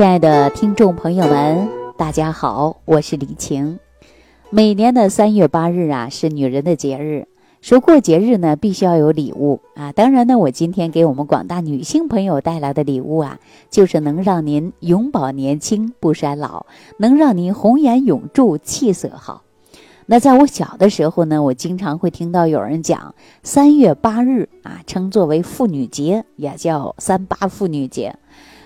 亲爱的听众朋友们，大家好，我是李晴。每年的三月八日啊，是女人的节日。说过节日呢，必须要有礼物啊。当然呢，我今天给我们广大女性朋友带来的礼物啊，就是能让您永葆年轻不衰老，能让您红颜永驻气色好。那在我小的时候呢，我经常会听到有人讲三月八日啊，称作为妇女节，也叫三八妇女节。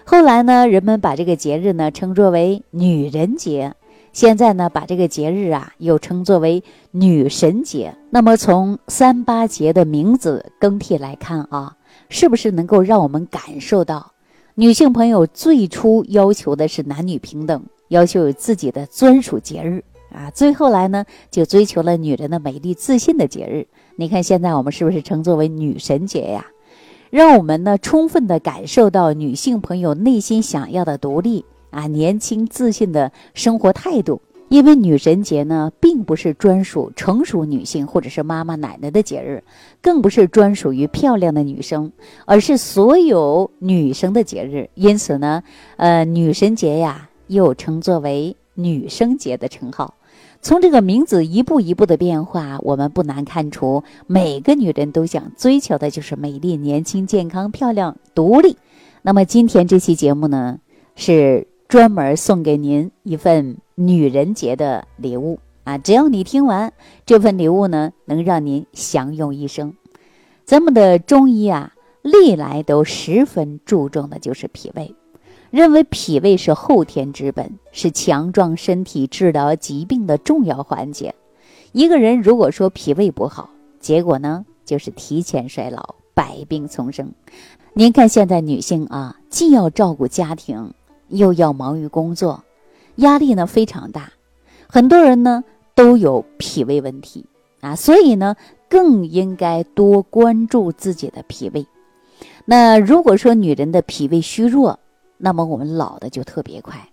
后来呢，人们把这个节日呢称作为女人节。现在呢，把这个节日啊又称作为女神节。那么从三八节的名字更替来看啊，是不是能够让我们感受到，女性朋友最初要求的是男女平等，要求有自己的专属节日啊，最后来呢就追求了女人的美丽自信的节日。你看现在我们是不是称作为女神节呀？让我们呢充分的感受到女性朋友内心想要的独立。啊，年轻自信的生活态度。因为女神节呢，并不是专属成熟女性或者是妈妈奶奶的节日，更不是专属于漂亮的女生，而是所有女生的节日。因此呢，呃，女神节呀，又称作为女生节的称号。从这个名字一步一步的变化，我们不难看出，每个女人都想追求的就是美丽、年轻、健康、漂亮、独立。那么今天这期节目呢，是。专门送给您一份女人节的礼物啊！只要你听完这份礼物呢，能让您享用一生。咱们的中医啊，历来都十分注重的就是脾胃，认为脾胃是后天之本，是强壮身体、治疗疾病的重要环节。一个人如果说脾胃不好，结果呢就是提前衰老、百病丛生。您看现在女性啊，既要照顾家庭。又要忙于工作，压力呢非常大，很多人呢都有脾胃问题啊，所以呢更应该多关注自己的脾胃。那如果说女人的脾胃虚弱，那么我们老的就特别快，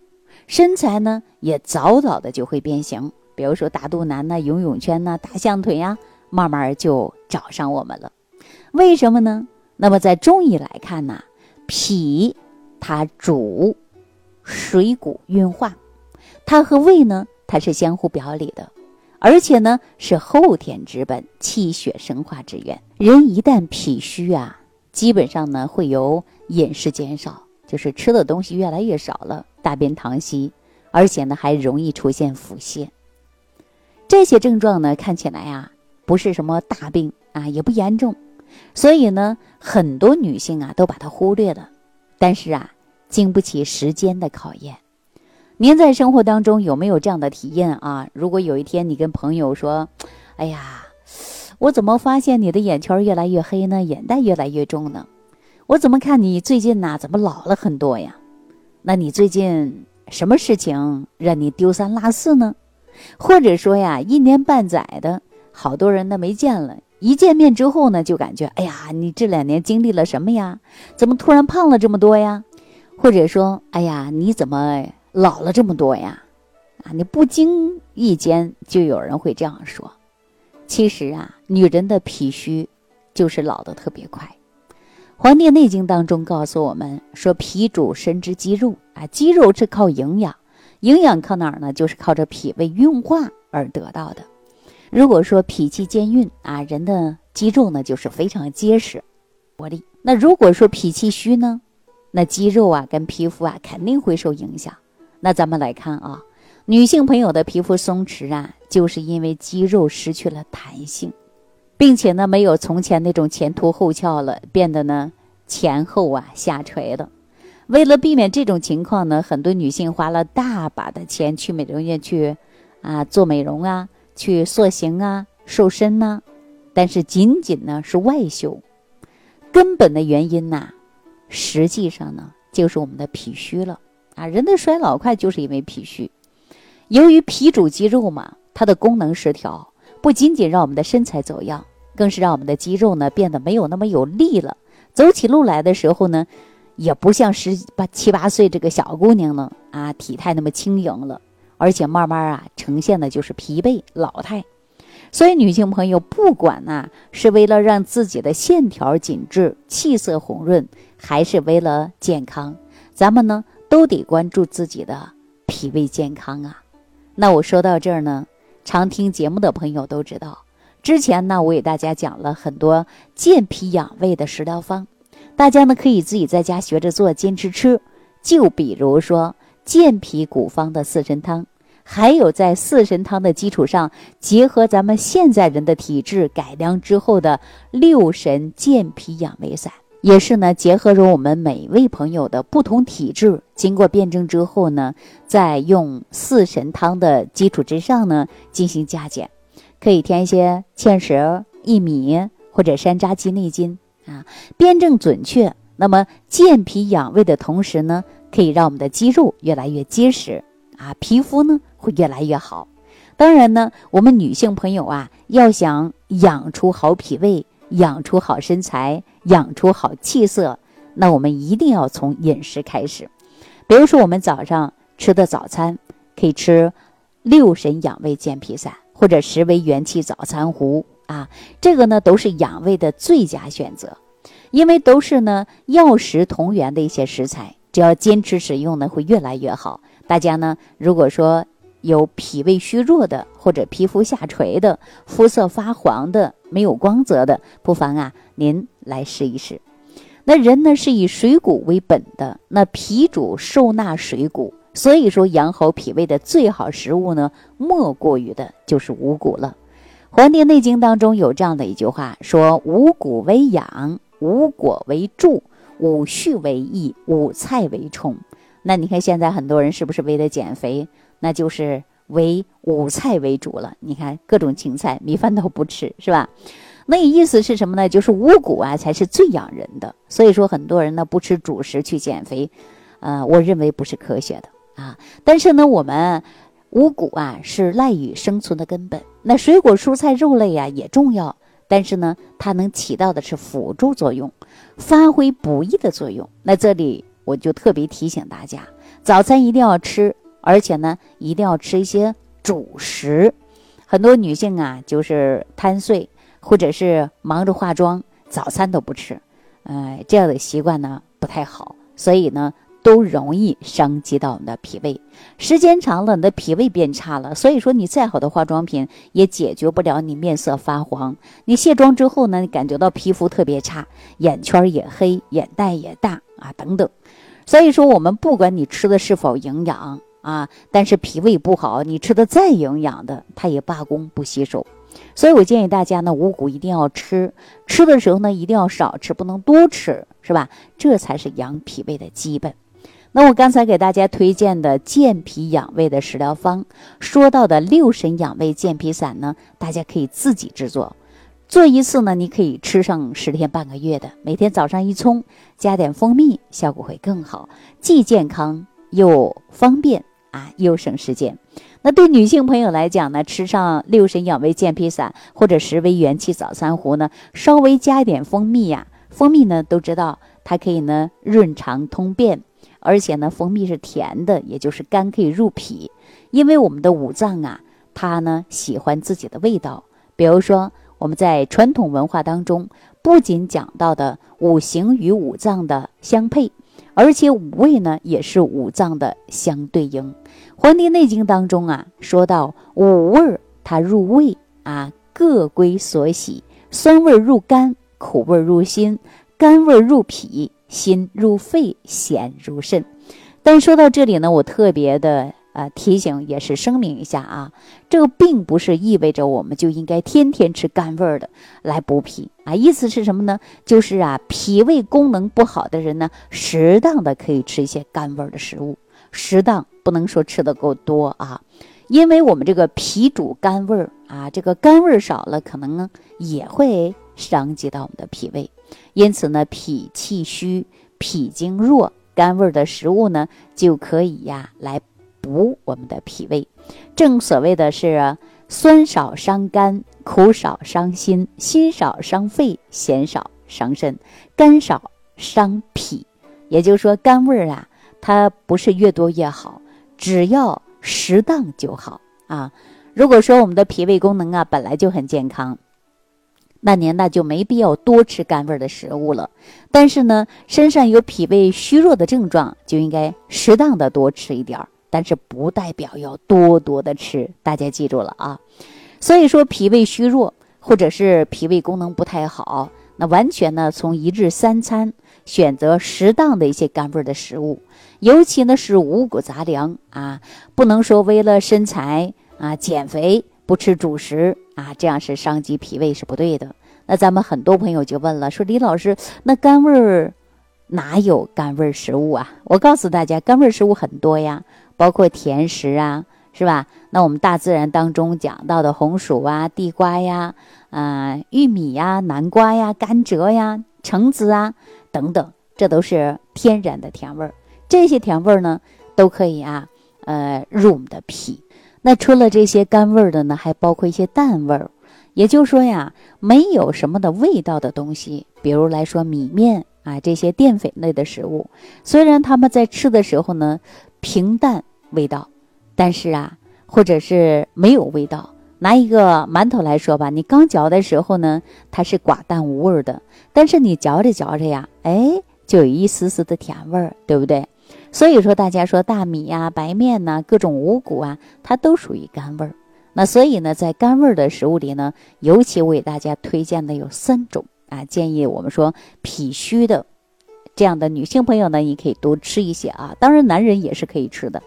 身材呢也早早的就会变形，比如说大肚腩呐、游泳圈呐、大象腿呀，慢慢就找上我们了。为什么呢？那么在中医来看呢，脾它主。水谷运化，它和胃呢，它是相互表里的，而且呢是后天之本，气血生化之源。人一旦脾虚啊，基本上呢会有饮食减少，就是吃的东西越来越少了，大便溏稀，而且呢还容易出现腹泻。这些症状呢看起来啊不是什么大病啊，也不严重，所以呢很多女性啊都把它忽略了，但是啊。经不起时间的考验。您在生活当中有没有这样的体验啊？如果有一天你跟朋友说：“哎呀，我怎么发现你的眼圈越来越黑呢？眼袋越来越重呢？我怎么看你最近呐？怎么老了很多呀？那你最近什么事情让你丢三落四呢？或者说呀，一年半载的好多人呢没见了，一见面之后呢，就感觉哎呀，你这两年经历了什么呀？怎么突然胖了这么多呀？”或者说，哎呀，你怎么老了这么多呀？啊，你不经意间就有人会这样说。其实啊，女人的脾虚就是老的特别快。《黄帝内经》当中告诉我们说，脾主身之肌肉啊，肌肉是靠营养，营养靠哪儿呢？就是靠着脾胃运化而得到的。如果说脾气健运啊，人的肌肉呢就是非常结实、活力。那如果说脾气虚呢？那肌肉啊，跟皮肤啊，肯定会受影响。那咱们来看啊，女性朋友的皮肤松弛啊，就是因为肌肉失去了弹性，并且呢，没有从前那种前凸后翘了，变得呢前后啊下垂了。为了避免这种情况呢，很多女性花了大把的钱去美容院去啊做美容啊，去塑形啊、瘦身呐，但是仅仅呢是外修，根本的原因呐。实际上呢，就是我们的脾虚了啊！人的衰老快，就是因为脾虚。由于脾主肌肉嘛，它的功能失调，不仅仅让我们的身材走样，更是让我们的肌肉呢变得没有那么有力了。走起路来的时候呢，也不像十八七八岁这个小姑娘呢啊，体态那么轻盈了，而且慢慢啊，呈现的就是疲惫老态。所以，女性朋友，不管呢是为了让自己的线条紧致、气色红润，还是为了健康，咱们呢都得关注自己的脾胃健康啊。那我说到这儿呢，常听节目的朋友都知道，之前呢我给大家讲了很多健脾养胃的食疗方，大家呢可以自己在家学着做，坚持吃。就比如说健脾古方的四神汤，还有在四神汤的基础上结合咱们现在人的体质改良之后的六神健脾养胃散。也是呢，结合着我们每位朋友的不同体质，经过辩证之后呢，在用四神汤的基础之上呢进行加减，可以添一些芡实、薏米或者山楂、鸡内金啊，辩证准确。那么健脾养胃的同时呢，可以让我们的肌肉越来越结实啊，皮肤呢会越来越好。当然呢，我们女性朋友啊，要想养出好脾胃。养出好身材，养出好气色，那我们一定要从饮食开始。比如说，我们早上吃的早餐可以吃六神养胃健脾散，或者食为元气早餐糊啊，这个呢都是养胃的最佳选择，因为都是呢药食同源的一些食材，只要坚持使用呢，会越来越好。大家呢，如果说，有脾胃虚弱的，或者皮肤下垂的，肤色发黄的，没有光泽的，不妨啊，您来试一试。那人呢是以水谷为本的，那脾主受纳水谷，所以说养好脾胃的最好食物呢，莫过于的就是五谷了。《黄帝内经》当中有这样的一句话，说五谷为养，五果为助，五畜为益，五菜为充。那你看现在很多人是不是为了减肥？那就是为五菜为主了，你看各种青菜，米饭都不吃，是吧？那意思是什么呢？就是五谷啊才是最养人的。所以说很多人呢不吃主食去减肥，呃，我认为不是科学的啊。但是呢，我们五谷啊是赖以生存的根本。那水果、蔬菜、肉类呀也重要，但是呢，它能起到的是辅助作用，发挥补益的作用。那这里我就特别提醒大家，早餐一定要吃。而且呢，一定要吃一些主食。很多女性啊，就是贪睡，或者是忙着化妆，早餐都不吃。呃，这样的习惯呢不太好，所以呢，都容易伤及到我们的脾胃。时间长了，你的脾胃变差了。所以说，你再好的化妆品也解决不了你面色发黄。你卸妆之后呢，你感觉到皮肤特别差，眼圈也黑，眼袋也大啊，等等。所以说，我们不管你吃的是否营养。啊，但是脾胃不好，你吃的再营养的，它也罢工不吸收。所以我建议大家呢，五谷一定要吃，吃的时候呢，一定要少吃，不能多吃，是吧？这才是养脾胃的基本。那我刚才给大家推荐的健脾养胃的食疗方，说到的六神养胃健脾散呢，大家可以自己制作，做一次呢，你可以吃上十天半个月的，每天早上一冲，加点蜂蜜，效果会更好，既健康又方便。啊，又省时间。那对女性朋友来讲呢，吃上六神养胃健脾散或者十味元气早餐糊呢，稍微加一点蜂蜜呀。蜂蜜呢，都知道它可以呢润肠通便，而且呢，蜂蜜是甜的，也就是甘可以入脾。因为我们的五脏啊，它呢喜欢自己的味道。比如说我们在传统文化当中，不仅讲到的五行与五脏的相配。而且五味呢，也是五脏的相对应。《黄帝内经》当中啊，说到五味它入胃啊，各归所喜。酸味入肝，苦味入心，甘味入脾，心入肺，咸入肾。但说到这里呢，我特别的。呃，提醒也是声明一下啊，这个并不是意味着我们就应该天天吃甘味儿的来补脾啊。意思是什么呢？就是啊，脾胃功能不好的人呢，适当的可以吃一些甘味儿的食物，适当不能说吃的够多啊，因为我们这个脾主甘味儿啊，这个甘味儿少了，可能呢也会伤及到我们的脾胃。因此呢，脾气虚、脾经弱，甘味的食物呢就可以呀来。补我们的脾胃，正所谓的是酸少伤肝，苦少伤心，辛少伤肺，咸少伤肾，甘少伤脾。也就是说，甘味儿啊，它不是越多越好，只要适当就好啊。如果说我们的脾胃功能啊本来就很健康，那您那就没必要多吃甘味的食物了。但是呢，身上有脾胃虚弱的症状，就应该适当的多吃一点儿，但是不代表要多多的吃，大家记住了啊。所以说，脾胃虚弱或者是脾胃功能不太好，那完全呢从一日三餐选择适当的一些甘味的食物，尤其呢是五谷杂粮啊，不能说为了身材啊减肥不吃主食啊，这样是伤及脾胃是不对的。那咱们很多朋友就问了，说李老师，那甘味儿哪有甘味儿食物啊？我告诉大家，甘味儿食物很多呀，包括甜食啊。是吧？那我们大自然当中讲到的红薯啊、地瓜呀、啊玉米呀、南瓜呀、甘蔗呀、橙子啊等等，这都是天然的甜味儿。这些甜味儿呢，都可以啊，呃，入我们的脾。那除了这些甘味的呢，还包括一些淡味儿。也就是说呀，没有什么的味道的东西，比如来说米面啊这些淀粉类的食物，虽然他们在吃的时候呢，平淡味道。但是啊，或者是没有味道。拿一个馒头来说吧，你刚嚼的时候呢，它是寡淡无味的。但是你嚼着嚼着呀，哎，就有一丝丝的甜味儿，对不对？所以说，大家说大米呀、白面呐、各种五谷啊，它都属于甘味儿。那所以呢，在甘味儿的食物里呢，尤其为大家推荐的有三种啊，建议我们说脾虚的这样的女性朋友呢，你可以多吃一些啊。当然，男人也是可以吃的。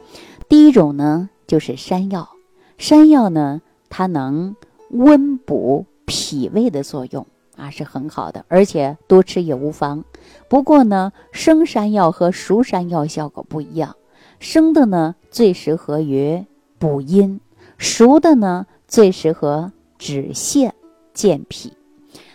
第一种呢，就是山药。山药呢，它能温补脾胃的作用啊，是很好的，而且多吃也无妨。不过呢，生山药和熟山药效果不一样。生的呢，最适合于补阴；熟的呢，最适合止泻健脾。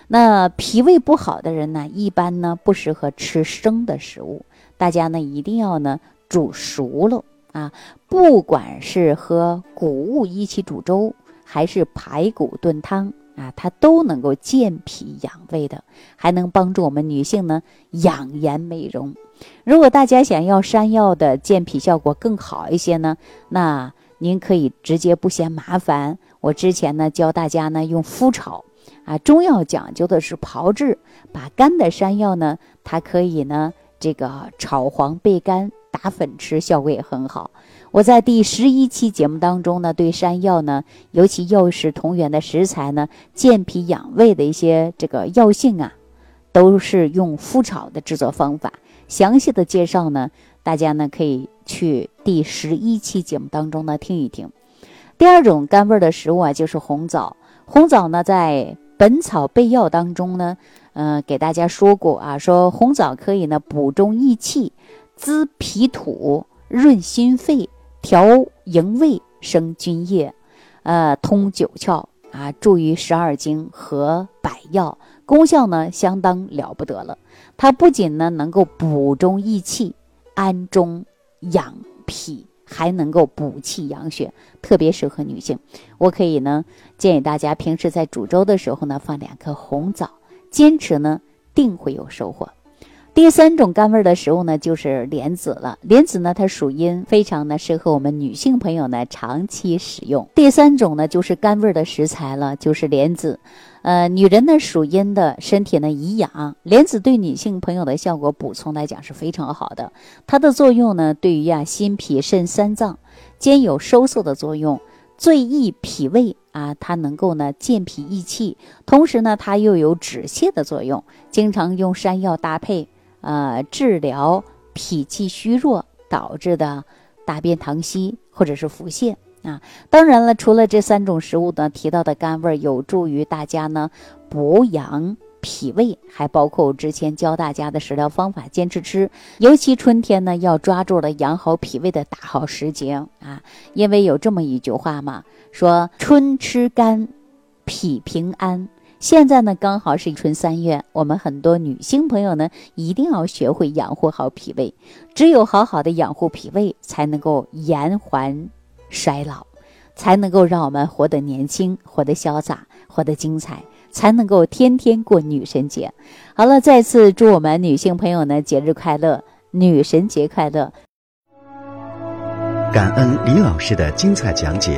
那脾胃不好的人呢，一般呢不适合吃生的食物。大家呢一定要呢煮熟了。啊，不管是喝谷物一起煮粥，还是排骨炖汤啊，它都能够健脾养胃的，还能帮助我们女性呢养颜美容。如果大家想要山药的健脾效果更好一些呢，那您可以直接不嫌麻烦。我之前呢教大家呢用麸炒，啊，中药讲究的是炮制，把干的山药呢，它可以呢这个炒黄焙干。打粉吃效果也很好。我在第十一期节目当中呢，对山药呢，尤其药食同源的食材呢，健脾养胃的一些这个药性啊，都是用麸炒的制作方法。详细的介绍呢，大家呢可以去第十一期节目当中呢听一听。第二种甘味的食物啊，就是红枣。红枣呢，在《本草备药》当中呢，嗯，给大家说过啊，说红枣可以呢补中益气。滋脾土，润心肺，调营卫，生津液，呃，通九窍啊，助于十二经和百药，功效呢相当了不得了。它不仅呢能够补中益气、安中养脾，还能够补气养血，特别适合女性。我可以呢建议大家平时在煮粥的时候呢放两颗红枣，坚持呢定会有收获。第三种甘味的食物呢，就是莲子了。莲子呢，它属阴，非常呢适合我们女性朋友呢长期使用。第三种呢，就是甘味的食材了，就是莲子。呃，女人呢属阴的，身体呢宜养，莲子对女性朋友的效果补充来讲是非常好的。它的作用呢，对于啊心脾肾三脏兼有收缩的作用，最益脾胃啊，它能够呢健脾益气，同时呢它又有止泻的作用。经常用山药搭配。呃，治疗脾气虚弱导致的大便溏稀或者是腹泻啊。当然了，除了这三种食物呢，提到的甘味有助于大家呢补养脾胃，还包括之前教大家的食疗方法，坚持吃。尤其春天呢，要抓住了养好脾胃的大好时节啊。因为有这么一句话嘛，说春吃甘，脾平安。现在呢，刚好是一春三月，我们很多女性朋友呢，一定要学会养护好脾胃。只有好好的养护脾胃，才能够延缓衰老，才能够让我们活得年轻、活得潇洒、活得精彩，才能够天天过女神节。好了，再次祝我们女性朋友呢节日快乐，女神节快乐！感恩李老师的精彩讲解。